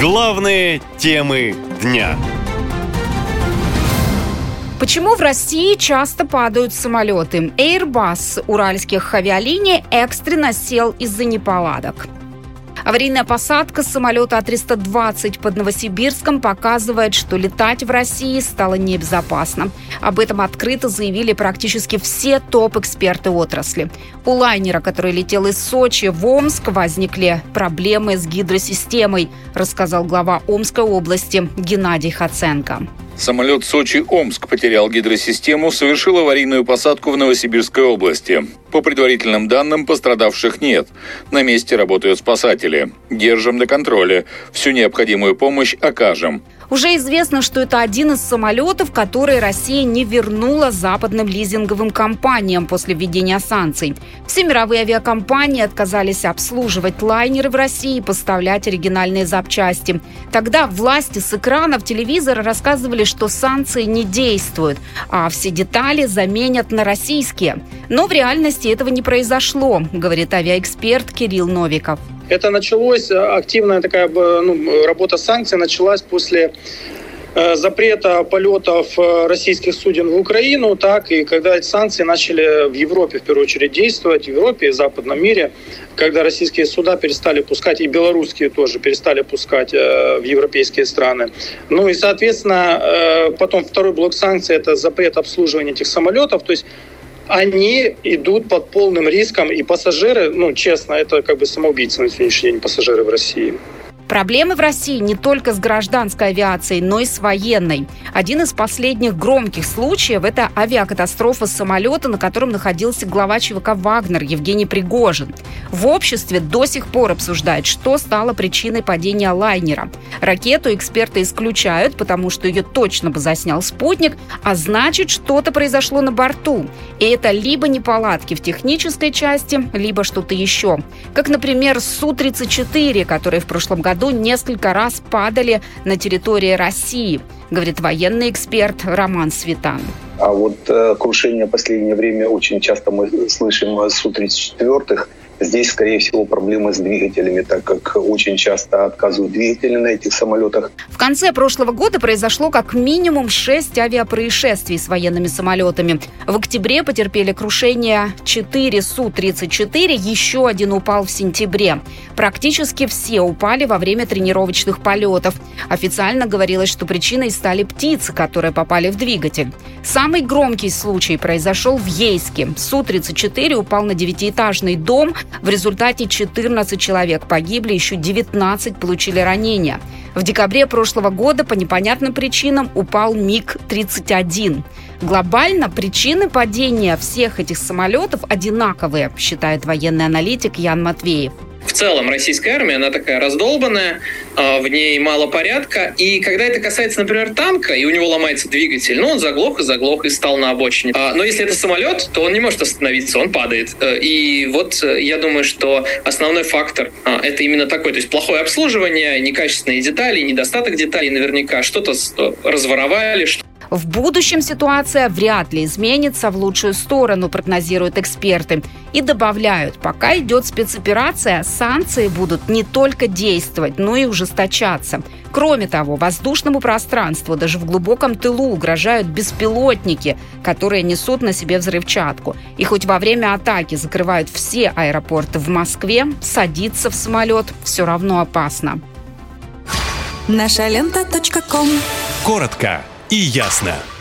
Главные темы дня. Почему в России часто падают самолеты? Airbus уральских авиалиний экстренно сел из-за неполадок. Аварийная посадка самолета А-320 под Новосибирском показывает, что летать в России стало небезопасно. Об этом открыто заявили практически все топ-эксперты отрасли. У лайнера, который летел из Сочи в Омск, возникли проблемы с гидросистемой, рассказал глава Омской области Геннадий Хаценко. Самолет Сочи-Омск потерял гидросистему, совершил аварийную посадку в Новосибирской области. По предварительным данным, пострадавших нет. На месте работают спасатели. Держим на контроле. Всю необходимую помощь окажем. Уже известно, что это один из самолетов, которые Россия не вернула западным лизинговым компаниям после введения санкций. Все мировые авиакомпании отказались обслуживать лайнеры в России и поставлять оригинальные запчасти. Тогда власти с экранов телевизора рассказывали, что санкции не действуют, а все детали заменят на российские. Но в реальности этого не произошло, говорит авиаэксперт Кирилл Новиков. Это началось, э, активная такая ну, работа санкций началась после э, запрета полетов э, российских суден в Украину, так и когда эти санкции начали в Европе в первую очередь действовать, в Европе и в западном мире, когда российские суда перестали пускать, и белорусские тоже перестали пускать в европейские страны. Ну и, соответственно, потом второй блок санкций – это запрет обслуживания этих самолетов, то есть они идут под полным риском, и пассажиры, ну, честно, это как бы самоубийцы на сегодняшний день пассажиры в России. Проблемы в России не только с гражданской авиацией, но и с военной. Один из последних громких случаев – это авиакатастрофа самолета, на котором находился глава ЧВК «Вагнер» Евгений Пригожин. В обществе до сих пор обсуждают, что стало причиной падения лайнера. Ракету эксперты исключают, потому что ее точно бы заснял спутник, а значит, что-то произошло на борту. И это либо неполадки в технической части, либо что-то еще. Как, например, Су-34, который в прошлом году году несколько раз падали на территории России, говорит военный эксперт Роман Светан. А вот э, крушение в последнее время очень часто мы слышим Су-34 Здесь, скорее всего, проблемы с двигателями, так как очень часто отказывают двигатели на этих самолетах. В конце прошлого года произошло как минимум 6 авиапроисшествий с военными самолетами. В октябре потерпели крушение 4 Су-34, еще один упал в сентябре. Практически все упали во время тренировочных полетов. Официально говорилось, что причиной стали птицы, которые попали в двигатель. Самый громкий случай произошел в Ейске. Су-34 упал на девятиэтажный дом, в результате 14 человек погибли, еще 19 получили ранения. В декабре прошлого года по непонятным причинам упал МиГ-31. Глобально причины падения всех этих самолетов одинаковые, считает военный аналитик Ян Матвеев в целом российская армия, она такая раздолбанная, а, в ней мало порядка. И когда это касается, например, танка, и у него ломается двигатель, ну, он заглох и заглох и стал на обочине. А, но если это самолет, то он не может остановиться, он падает. Э, и вот э, я думаю, что основной фактор а, это именно такой, то есть плохое обслуживание, некачественные детали, недостаток деталей наверняка, что-то э, разворовали, что в будущем ситуация вряд ли изменится в лучшую сторону, прогнозируют эксперты. И добавляют, пока идет спецоперация, санкции будут не только действовать, но и ужесточаться. Кроме того, воздушному пространству даже в глубоком тылу угрожают беспилотники, которые несут на себе взрывчатку. И хоть во время атаки закрывают все аэропорты в Москве, садиться в самолет все равно опасно. Наша лента. Коротко и ясно.